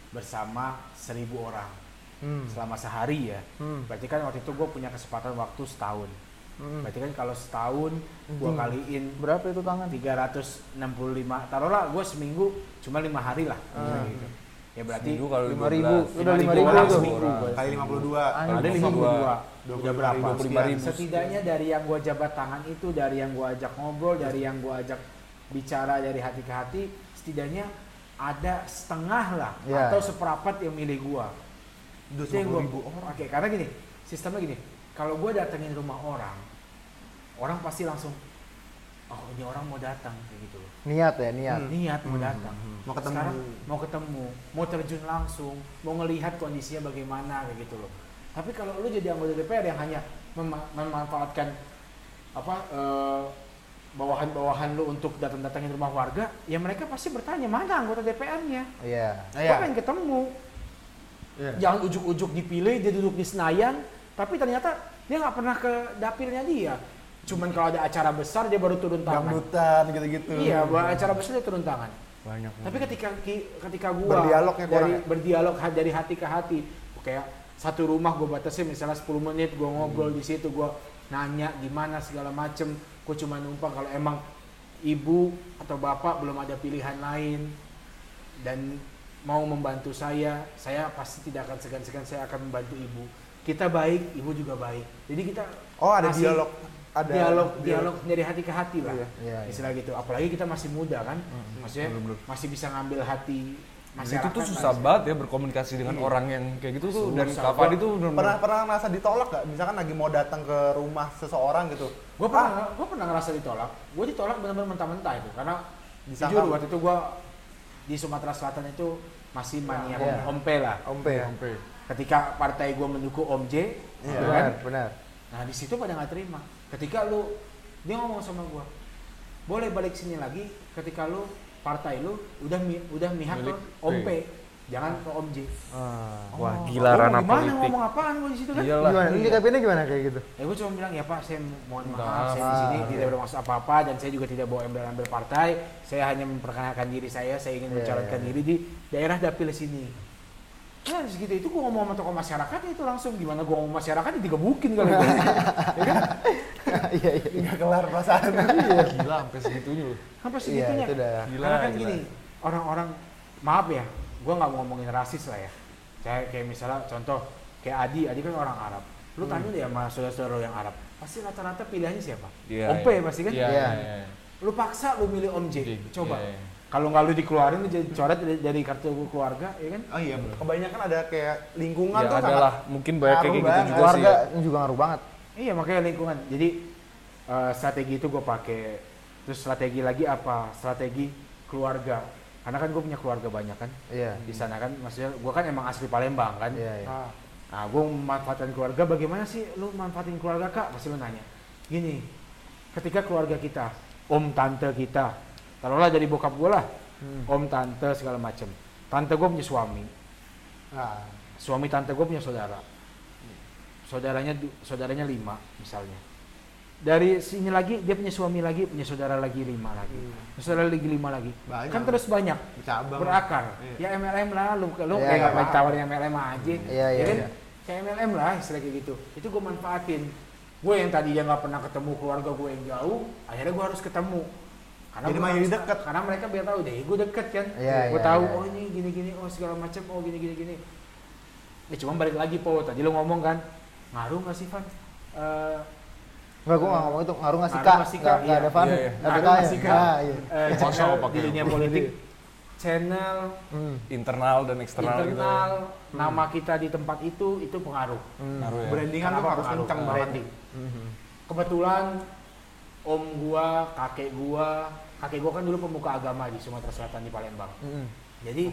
bersama seribu orang Hmm. selama sehari ya. Hmm. Berarti kan waktu itu gue punya kesempatan waktu setahun. Hmm. Berarti kan kalau setahun gua Hmm. kaliin Berapa itu tangan? 365 taruhlah gue seminggu cuma lima hari lah Ah. gitu. ya berarti Seminggu kalau Lima ribu, 12. udah lima 5.000 ribu orang tuh. seminggu. kali 52. Anjing. ada Lima 52 dua. udah berapa 25 ribu. setidaknya dari yang gua jabat tangan itu dari yang gua ajak ngobrol dari yang gua ajak bicara dari hati ke hati setidaknya ada setengah lah Ya. atau seperapat yang milih gua itu yang gua 20.000 orang. oke karena gini sistemnya gini kalau gua datengin rumah orang orang pasti langsung oh ini orang mau datang kayak gitu loh Niat ya, niat. Hmm. niat mau datang Mau ketemu. sekarang mau ketemu mau terjun langsung mau ngelihat kondisinya bagaimana kayak gitu loh tapi kalau lu jadi anggota DPR yang hanya mema- memanfaatkan apa eh, bawahan-bawahan lu untuk datang-datangin rumah warga ya mereka pasti bertanya mana anggota DPR-nya Iya. Iya. Gua pengen ketemu Iya. jangan ujuk-ujuk dipilih dia duduk di Senayan tapi ternyata dia nggak pernah ke dapilnya dia cuman kalau ada acara besar dia baru turun tangan Dangdutan gitu-gitu. Iya, buat acara besar dia turun tangan. Banyak. Tapi ketika ketika gua Berdialognya kurang dari ya? berdialog dari hati ke hati, kayak satu rumah gua batasin misalnya 10 menit gua ngobrol di situ gua nanya gimana segala macem, gua cuma numpang kalau emang ibu atau bapak belum ada pilihan lain dan mau membantu saya, saya pasti tidak akan segan-segan saya akan membantu ibu. Kita baik, ibu juga baik. Jadi kita Oh, ada dialog. ada dialog dialog dari hati ke hati lah Iya. Iya, iya. istilah gitu apalagi kita masih muda kan maksudnya masih bisa ngambil hati itu masyarakat tuh lah. susah banget ya berkomunikasi dengan orang yang kayak gitu tuh dan tuh bener-bener- pernah pernah ngerasa ditolak gak? Misalkan lagi mau datang ke rumah seseorang gitu. gue pernah gue pernah ngerasa ditolak gue ditolak benar-benar mentah-mentah itu karena Disangka- jujur waktu itu gue di Sumatera Selatan itu masih mania Iya. Om P lah Ompe ya. sampai ketika partai gue mendukung Om J Iya. gitu kan? Benar, benar. nah di situ pada nggak terima ketika lu dia ngomong sama gue boleh balik sini lagi ketika lu partai lu udah mi, udah mihak ke Om P. Jangan ke Om J Ah. wah Oh, gila gua ranah gimana politik ngomong apaan gue di situ kan Iyalah. Gimana? Ini KPN gimana kayak gitu? Ya gue cuma bilang ya Pak, saya mohon maaf, Maaf. saya di sini Ah, tidak bermaksud apa-apa dan saya juga tidak bawa embel-embel partai. Saya hanya memperkenalkan diri saya, saya ingin Iya, mencalonkan iya, diri di daerah dapil sini. Nah, segitu itu gue ngomong sama tokoh masyarakat itu langsung gimana gue ngomong masyarakat ya digebukin kali gue. ya kan? Iya, iya. Nggak kelar perasaan. gila sampai segitunya loh Sampai Iya, segitunya. itu udah. Gila, Karena kan gila. gini, orang-orang maaf ya, gue nggak mau ngomongin rasis lah ya. Kayak kayak misalnya contoh kayak Adi, Adi kan orang Arab. Lu tanya deh sama saudara-saudara yang Arab, pasti rata-rata pilihannya siapa? Iya, Om P iya. pasti kan? Iya, Iya. iya, iya. Lu paksa lu milih Om J, coba. iya, iya. Kalau nggak lu dikeluarin, lu jadi coret dari, kartu keluarga, ya kan? Oh iya, kebanyakan ada kayak lingkungan ya tuh ada sangat lah mungkin banyak kayak gitu banget. juga sih Keluarga ya. ini juga ngaruh banget. Iya makanya lingkungan. Jadi eh, strategi itu gue pakai. Terus strategi lagi apa? Strategi keluarga. Karena kan gue punya keluarga banyak kan. Iya. Di sana kan, maksudnya gue kan emang asli Palembang kan. Iya, iya. Ah, Nah, gue memanfaatkan keluarga. Bagaimana sih lu manfaatin keluarga kak? Pasti lu nanya. Gini, ketika keluarga kita, om tante kita, taruhlah dari bokap gue lah, om tante segala macem. Tante gue punya suami, Nah, suami tante gue punya saudara. Saudaranya saudaranya lima misalnya. Dari sini lagi dia punya suami lagi, punya saudara lagi lima lagi. Saudara lagi lima lagi. Banyak. Kan terus banyak. bercabang. Berakar. Iya. Ya MLM lah lu lu Iya, kayak nggak tawarin MLM aja. Iya, iya, kan? iya. Kayak MLM lah istilah kayak gitu. Itu gue manfaatin. Gue yang tadinya nggak pernah ketemu keluarga gue yang jauh, akhirnya gue harus ketemu. Karena Jadi harus- deket. Karena mereka biar tahu deh, gue deket kan. Iya, gue iya, tahu iya. oh ini gini gini, oh segala macam, oh gini gini gini. Ya cuma balik lagi po, tadi lu ngomong kan, ngaruh nggak sih Van? Eh, Enggak, gua nggak ngomong itu ngaruh nggak sih Ngaruh kak? nggak sih, Nggak Kak? nggak ada Iya, fun. iya, iya. Ada ngaruh nggak sih kak? Ah, iya. Eh, channel di dunia politik, channel Hmm. internal dan eksternal gitu internal, nama kita di tempat itu itu pengaruh. ngaruh ya Brandingan tuh Kenapa harus kencang banget. Branding. Kebetulan om gua, kakek gua, kakek gua kan dulu pemuka agama di Sumatera Selatan di Palembang. Hmm. Jadi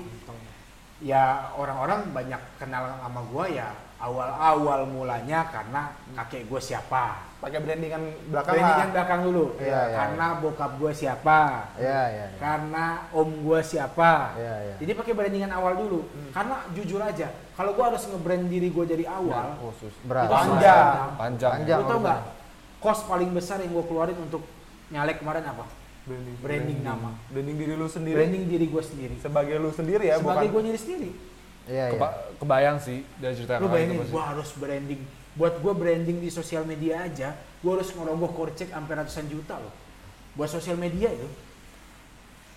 ya orang-orang banyak kenal sama gua ya awal-awal mulanya karena kakek gua siapa. Pakai brandingan belakang Brandingan lah. belakang dulu. Iya, iya, karena bokap gua siapa. Iya, iya. iya. Karena om gua siapa. Iya, iya. Jadi pakai brandingan awal dulu. Karena jujur aja, kalau gua harus nge-brand diri gua dari awal, khusus Berat. itu Panjang. panjang Panjang. Lu tau nggak? Kos paling besar yang gue keluarin untuk nyalek kemarin apa? Branding, Branding nama. Branding diri lu sendiri. Branding diri gue sendiri. Sebagai lu sendiri ya, Sebagai bukan gue diri sendiri. Iya, iya. Keba- kebayang sih dari cerita Lu bayangin, gue harus branding. Buat gue branding di sosial media aja, gue harus ngerogoh korcek sampai ratusan juta loh. Buat sosial media itu.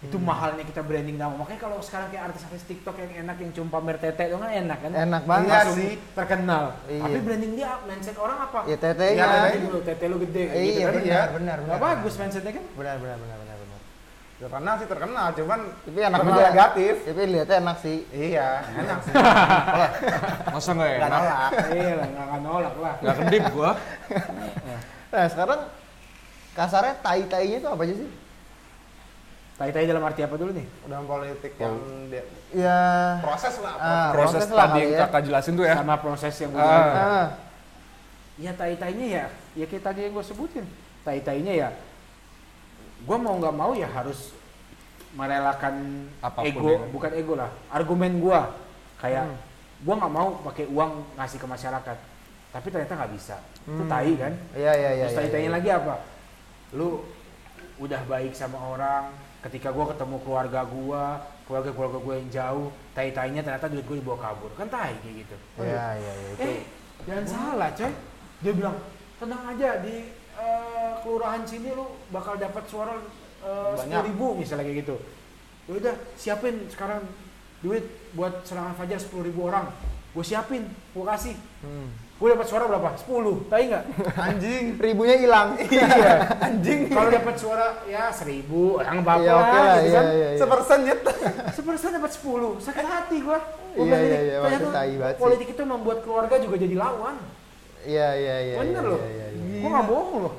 Itu Hmm. mahalnya kita branding nama. Makanya kalau sekarang kayak artis-artis TikTok yang enak yang cuma pamer tete itu kan enak kan? Enak banget. Iya sih. terkenal. Iya. Tapi branding dia mindset orang apa? Ya tetenya. Iya, Iya, tete lu, tete lu gede gitu Iya, kan. benar, benar, Nggak benar. bagus mindsetnya kan? Benar, benar, benar, benar, benar. terkenal sih terkenal, cuman Tapi enak juga. negatif. Tapi lihatnya enak sih. Iya, enak sih. masa nggak Gak enak nolak. Iya lah, nggak akan nolak lah. nggak kedip gua Nah, sekarang kasarnya tai-tainya itu apa aja sih? Tai-tai dalam arti apa dulu nih? Dalam politik yang dia- Ya proses lah. Ah, proses lah tadi yang ya. kakak jelasin tuh ya Sama proses yang gue Ah. bilang. Ah, Ya tai-tainya ya, ya kayak tadi yang gue sebutin. Tai-tainya ya, gue mau nggak mau ya harus merelakan Apa pun ego, ya. bukan ego lah, argumen gue. Kayak Hmm. gue nggak mau pakai uang ngasih ke masyarakat, tapi ternyata nggak bisa. Itu Hmm. tai kan? Iya, iya, iya. Terus iya, tai-tainya iya. lagi apa? Lu udah baik sama orang, ketika gua ketemu keluarga gua, keluarga-keluarga gua yang jauh, tai-tainya ternyata duit gua dibawa kabur. Kan tai kayak gitu. Iya, iya, iya. Itu Eh, jangan salah, coy. Dia bilang, "Tenang aja di eh, kelurahan sini lu bakal dapat suara Banyak. sepuluh ribu misalnya kayak gitu. Ya udah, siapin sekarang duit buat serangan fajar sepuluh ribu orang. gue siapin gue kasih Hmm. Gue dapat suara berapa 10 tahu nggak Anjing. Ribunya hilang. iya anjing kalau dapat suara ya seribu yang apa Iya oke lah, gitu iya kan iya. iya. Sepersen nyet. sepersen dapat 10 sakit hati gue Iya, iya, iya, tai banget sih. politik itu membuat keluarga juga jadi lawan Iya iya iya. bener iya, loh Iya iya. gue nggak bohong loh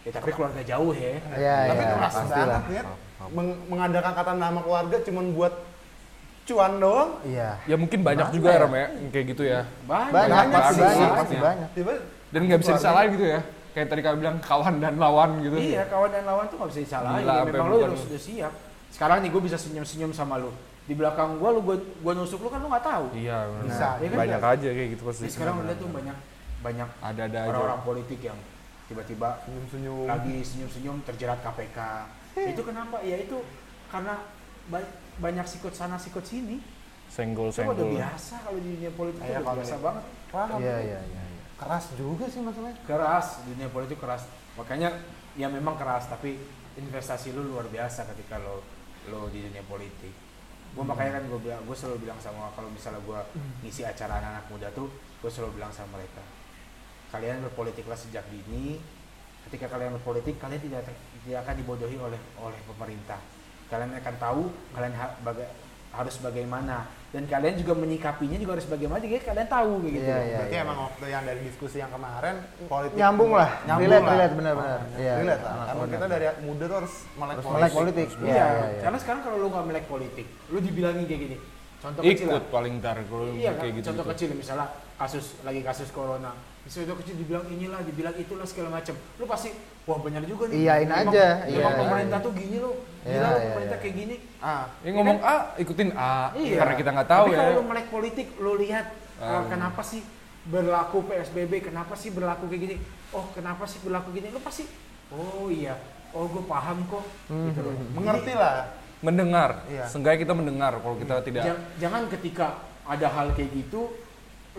ya tapi keluarga jauh ya Iya Tapi iya. keras Pastilah. banget nyet. Meng- mengadakan kata nama keluarga cuman buat cuan doang. Iya. Ya mungkin banyak juga Ram ya, kayak gitu ya. banyak Banyak Banyak sih, banyak banyak. pasti banyak. Tiba Dan nggak bisa disalahin gitu ya. Kayak tadi kami bilang kawan dan lawan gitu. Iya, kawan dan lawan tuh gak bisa disalahin. Gila, Ya, memang lu bukan- harus sudah siap. Sekarang nih gue bisa senyum-senyum sama lu. Di belakang gua lu gua, gua nusuk lu kan lu nggak tahu. Iya, bener. Bisa, ya kan? banyak aja kayak gitu pasti. Jadi sekarang udah tuh banyak banyak ada-ada aja. orang-orang politik yang tiba-tiba senyum-senyum. lagi senyum-senyum terjerat KPK. itu kenapa? Ya itu karena banyak sikut sana sikut sini. Itu udah Senggol-senggol. biasa kalau di dunia politik itu Kayak udah kalau biasa di- banget. Paham. Iya iya iya. Keras juga sih masalahnya. Keras, di dunia politik keras. Makanya ya memang keras tapi investasi lu luar biasa ketika lo lo di dunia politik. Gue makanya kan gue bilang, gue selalu bilang sama kalau misalnya gue ngisi acara anak-anak muda tuh, gue selalu bilang sama mereka, kalian berpolitiklah sejak dini. Ketika kalian berpolitik, kalian tidak tidak akan dibodohi oleh oleh pemerintah. Kalian akan tahu kalian ha- baga- harus bagaimana dan kalian juga menyikapinya juga harus bagaimana jadi kalian tahu gitu. Iya, iya. Berarti emang waktu yang dari diskusi yang kemarin politik Nyambung lah. Nyambung Relate lah. relate benar-benar. Iya. Relate lah. anak Karena kita dari muda tuh harus melek Harus politik. melek politik. Iya, Iya iya iya. karena sekarang kalau lu nggak melek politik, lu dibilangin kayak gini. Contoh kecil lah. Ikut paling ntar kalau Iya kan, kayak gitu. contoh kecil misalnya kasus lagi kasus corona. Misalnya contoh kecil dibilang inilah, dibilang itulah segala macam. Lu pasti wah benar juga nih. Iyain Memang- aja, Memang iya, pemerintah iya. tuh gini loh. Gila Iya, loh iya, pemerintah iya. kayak gini. Ah, Ini ngomong A, ikutin A. Iya. Karena kita nggak tahu Tapi ya. kalau lu melek politik, lu lihat uh, Um. kenapa sih berlaku PSBB, kenapa sih berlaku kayak gini? Oh, kenapa sih berlaku gini? Lu pasti oh iya. Oh, gue paham kok. Gitu loh. mengerti lah. Mendengar. Iya. Seenggaknya kita mendengar kalau kita tidak. Jang- jangan ketika ada hal kayak gitu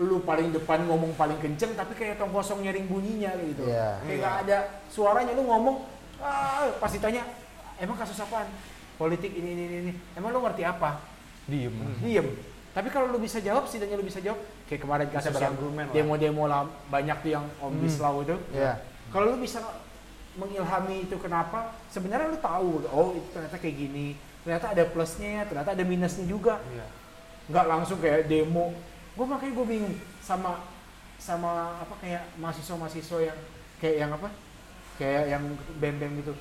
lu paling depan ngomong paling kenceng tapi kayak tong kosong nyaring bunyinya gitu. Iya. kayak nggak ada suaranya lu ngomong ah, pasti tanya emang kasus apaan? Politik ini ini ini, emang lu ngerti apa? Diem. diem. Tapi kalau lu bisa jawab setidaknya lu bisa jawab kayak kemarin Bisa kasus yang demo-demo lah banyak tuh yang omnibus law itu. Iya. kalau lu bisa mengilhami itu kenapa sebenarnya lu tahu oh itu ternyata kayak gini ternyata ada plusnya ternyata ada minusnya juga. Iya. nggak langsung kayak demo gue makanya gue bingung sama sama apa kayak mahasiswa-mahasiswa yang kayak yang apa kayak yang bem-bem gitu.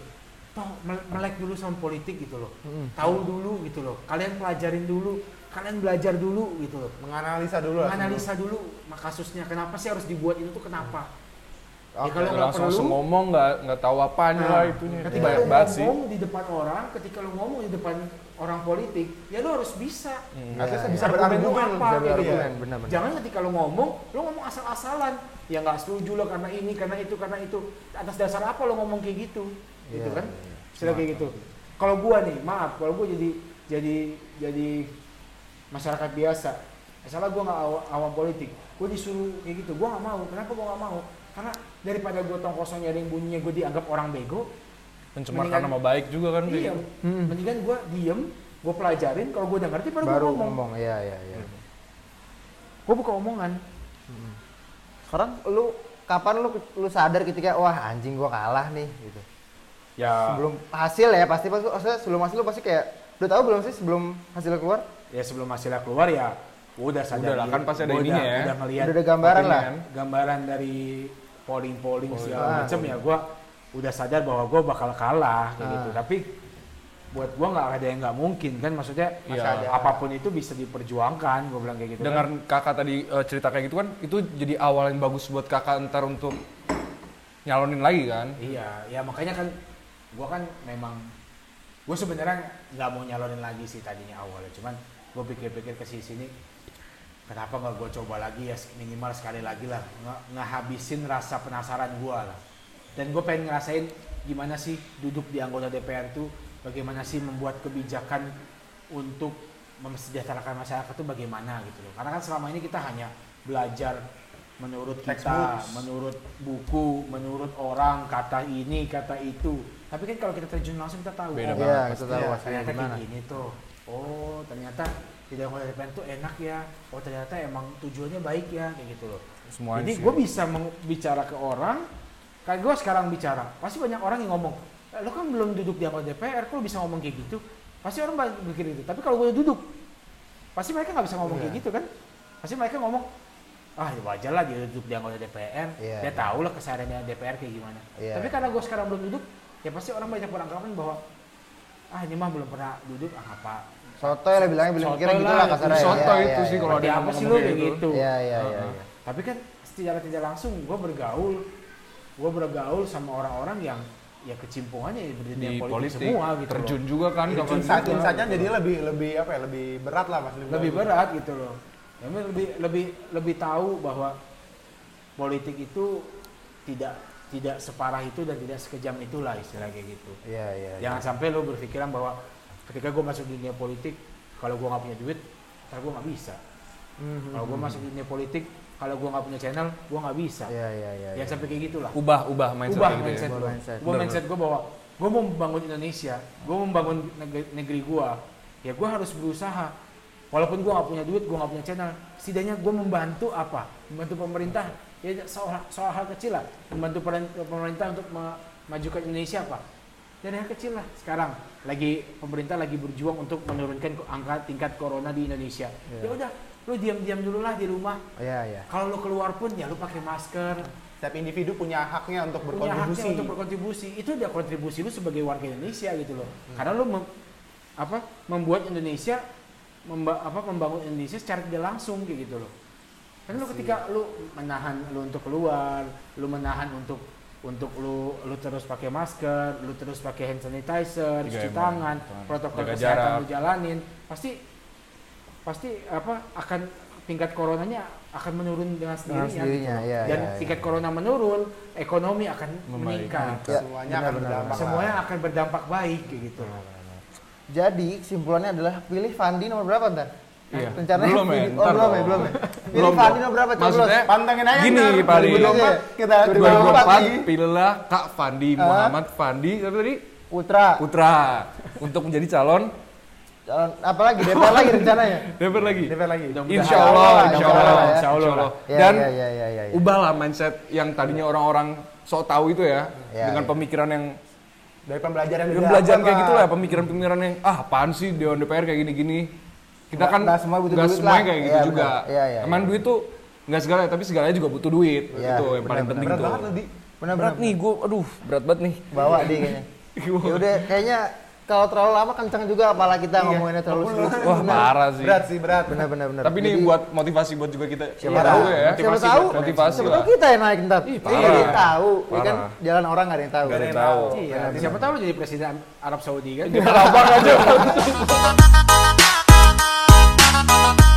Toh mel- melek dulu sama politik gitu loh. Tahu dulu gitu loh. Kalian pelajarin dulu kalian belajar dulu gitu loh. Menganalisa dulu lah. menganalisa dulu mak- kasusnya. Kenapa sih harus dibuat? Itu tuh kenapa ya Oke. kalau nggak langsung, perlu langsung ngomong nggak nggak tahu apanya Nah, lah itunya. ketika Banyak lu banget sih. ngomong di depan orang ketika lu ngomong di depan orang politik ya lu harus bisa At least Iya, bisa Argumen lu berargumen. apa, bisa gitu. berargumen. benar-benar. Jangan ketika lo ngomong, lo ngomong asal-asalan. Ya nggak setuju lo karena ini, karena itu, karena itu. Atas dasar apa lo ngomong kayak gitu? gitu Iya, kan? iya. Istilah kayak gitu. Kalau gua nih, maaf, kalau gua jadi jadi jadi masyarakat biasa. Misalnya gua nggak awam, awam politik, gua disuruh kayak gitu. Gua nggak mau. Kenapa gua nggak mau? Karena daripada gua tong kosong nyaring bunyinya gua dianggap orang bego, Mencemarkan Mendingan- nama baik juga kan. iya. gitu. Mendingan gua diem, gua pelajarin. Kalau gua udah ngerti, baru, Baru gua ngomong. ngomong. Iya iya iya. Gua buka omongan. Sekarang lu kapan lu lu sadar ketika wah anjing gua kalah nih gitu. Ya. Sebelum hasil ya pasti pasti maksudnya sebelum hasil lu pasti kayak udah tahu belum sih sebelum hasilnya keluar? ya sebelum hasilnya keluar ya udah sadar Udah lah, kan pasti ada Gua ininya udah, ya. udah ngeliat Udah ada gambaran lah. Gambaran dari polling polling segala Ah. macam ya gua udah sadar bahwa gua bakal kalah kayak Ah. gitu tapi buat gua nggak ada yang nggak mungkin kan maksudnya Iya. masa ada- apa pun itu bisa diperjuangkan gua bilang kayak gitu Dengar kan. kakak tadi eh, cerita kayak gitu kan, itu jadi awal yang bagus buat kakak ntar untuk nyalonin lagi kan. iya ya makanya kan gua kan memang gue sebenarnya nggak mau nyalonin lagi sih tadinya awalnya cuman gue pikir-pikir ke sini sini kenapa nggak gue coba lagi ya minimal sekali lagi lah ngehabisin rasa penasaran gue lah dan gue pengen ngerasain gimana sih duduk di anggota DPR itu bagaimana sih membuat kebijakan untuk mesejahterakan masyarakat itu bagaimana gitu loh karena kan selama ini kita hanya belajar menurut kita Textbooks. menurut buku menurut orang kata ini kata itu tapi kan kalau kita terjun langsung kita tahu Beda oh, banget pasti. kita tahu hasilnya ternyata gimana. kayak gini tuh oh ternyata jadi anggota DPR tuh enak ya. Oh ternyata emang tujuannya baik ya kayak gitu loh. Semuanya jadi gue bisa bicara ke orang kayak gue sekarang bicara pasti banyak orang yang ngomong "Eh, lo kan belum duduk di anggota DPR kok lo bisa ngomong kayak gitu? Pasti orang mikir itu tapi kalau gue duduk pasti mereka nggak bisa ngomong kayak gitu kan? Pasti mereka ngomong ah ya wajar lah dia duduk di anggota DPR Iya, dia iya. tahu lah kesehariannya DPR kayak gimana. Iya. tapi karena gue sekarang belum duduk ya pasti orang banyak beranggapan bahwa ah ini mah belum pernah duduk ah apa Sotoy lah bilangnya bilang kira Sotoy gitu lah, kasarnya. soto Iya, itu iya, sih iya. kalau ada apa sih lu kayak gitu Iya, iya, iya. Iya. tapi kan secara tidak langsung gue bergaul gue bergaul sama orang-orang yang ya kecimpungannya ya di dunia politik, politik semua gitu terjun loh. juga kan kapan Insight insightnya jadi lebih lebih apa ya lebih berat lah mas lebih berat gitu loh ya, lebih lebih lebih tahu bahwa politik itu tidak tidak separah itu dan tidak sekejam itulah istilah kayak gitu Iya, iya. iya. jangan sampai lo berpikiran bahwa ketika gue masuk dunia politik kalau gue nggak punya duit ntar gue nggak bisa Mhm. kalau gue masuk dunia politik kalau gue nggak punya channel gue nggak bisa Iya, iya, iya. jangan iya. sampai kayak gitulah ubah ubah mindset ubah gitu ya. mindset Ubah gue mindset. gue mindset gue bahwa gue mau membangun Indonesia gue mau membangun negeri, negeri gue ya gue harus berusaha walaupun gue nggak punya duit gue nggak punya channel setidaknya gue membantu apa membantu pemerintah ya soal, soal hal kecil lah membantu pemerintah untuk memajukan Indonesia apa dan yang kecil lah sekarang. Lagi pemerintah lagi berjuang untuk menurunkan angka tingkat corona di Indonesia. Iya. ya udah lu diam-diam dulu lah di rumah. Iya, iya. kalau lu keluar pun ya lu pakai masker. Setiap individu punya haknya untuk punya haknya berkontribusi. untuk berkontribusi. Itu udah kontribusi lu sebagai warga Indonesia gitu loh. Karena lu mem- apa membuat Indonesia memba- apa membangun Indonesia secara tidak langsung gitu loh. Karena lu ketika lu menahan lu untuk keluar lu menahan untuk untuk lu lu terus pakai masker lu terus pakai hand sanitizer 3M, cuci tangan tangan. protokol Jaga kesehatan jarak. lu jalanin pasti pasti apa akan tingkat coronanya akan menurun dengan sendirinya, sendirinya, gitu. iya, dan iya, iya. tingkat corona menurun ekonomi akan Membaik. meningkat Ya, semuanya benar, akan benar, berdampak semuanya akan berdampak baik gitu Jadi kesimpulannya adalah pilih Fandi nomor berapa ntar? Iya. Rencananya Belum ya, Oh belum ya, belum ya. Belum Fandi nomor berapa? Coblos. Maksudnya pantengin aja Gini, Pak Adi. 2024 kita 2024 lagi. pilihlah Kak Fandi Muhammad Fandi apa tadi Putra. Putra untuk menjadi calon Calon- Apalagi DPR lagi rencananya. DPR lagi. DPR lagi. Insya Allah, Insya insya Allah lah ya. insya Allah. Ya, Dan ya, ya, ya, ya, ya. ubahlah mindset yang tadinya orang-orang sok tahu itu ya, Ya, dengan ya. pemikiran yang dari pembelajaran belajar apa, kayak gitu lah, Pak? pemikiran-pemikiran yang ah apaan sih Dewan DPR kayak gini-gini. Kita kan nggak semua butuh duit semuanya lah. kayak gitu Iya, juga. Iya, iya, Emang iya. duit tuh nggak segala, tapi segalanya juga butuh duit. Iya, itu yang paling benar, penting berat tuh. banget di Benar Berat nih, gue, aduh berat banget nih. Bawa dia kayaknya. Ya udah kayaknya kalau terlalu lama kencang juga kepala kita ngomonginnya terlalu serius. Wah parah sih. berat sih berat Benar benar benar. Tapi ini buat motivasi buat juga kita. siapa tahu ya. Siapa Motivasi tahu? Motivasi Siapa tahu kita yang naik ntar. Ih, Iya, parah. tahu. Ya kan jalan orang nggak ada yang tahu. Nggak ada yang tahu. Iya, siapa tahu jadi presiden Arab Saudi kan Abang aja. Música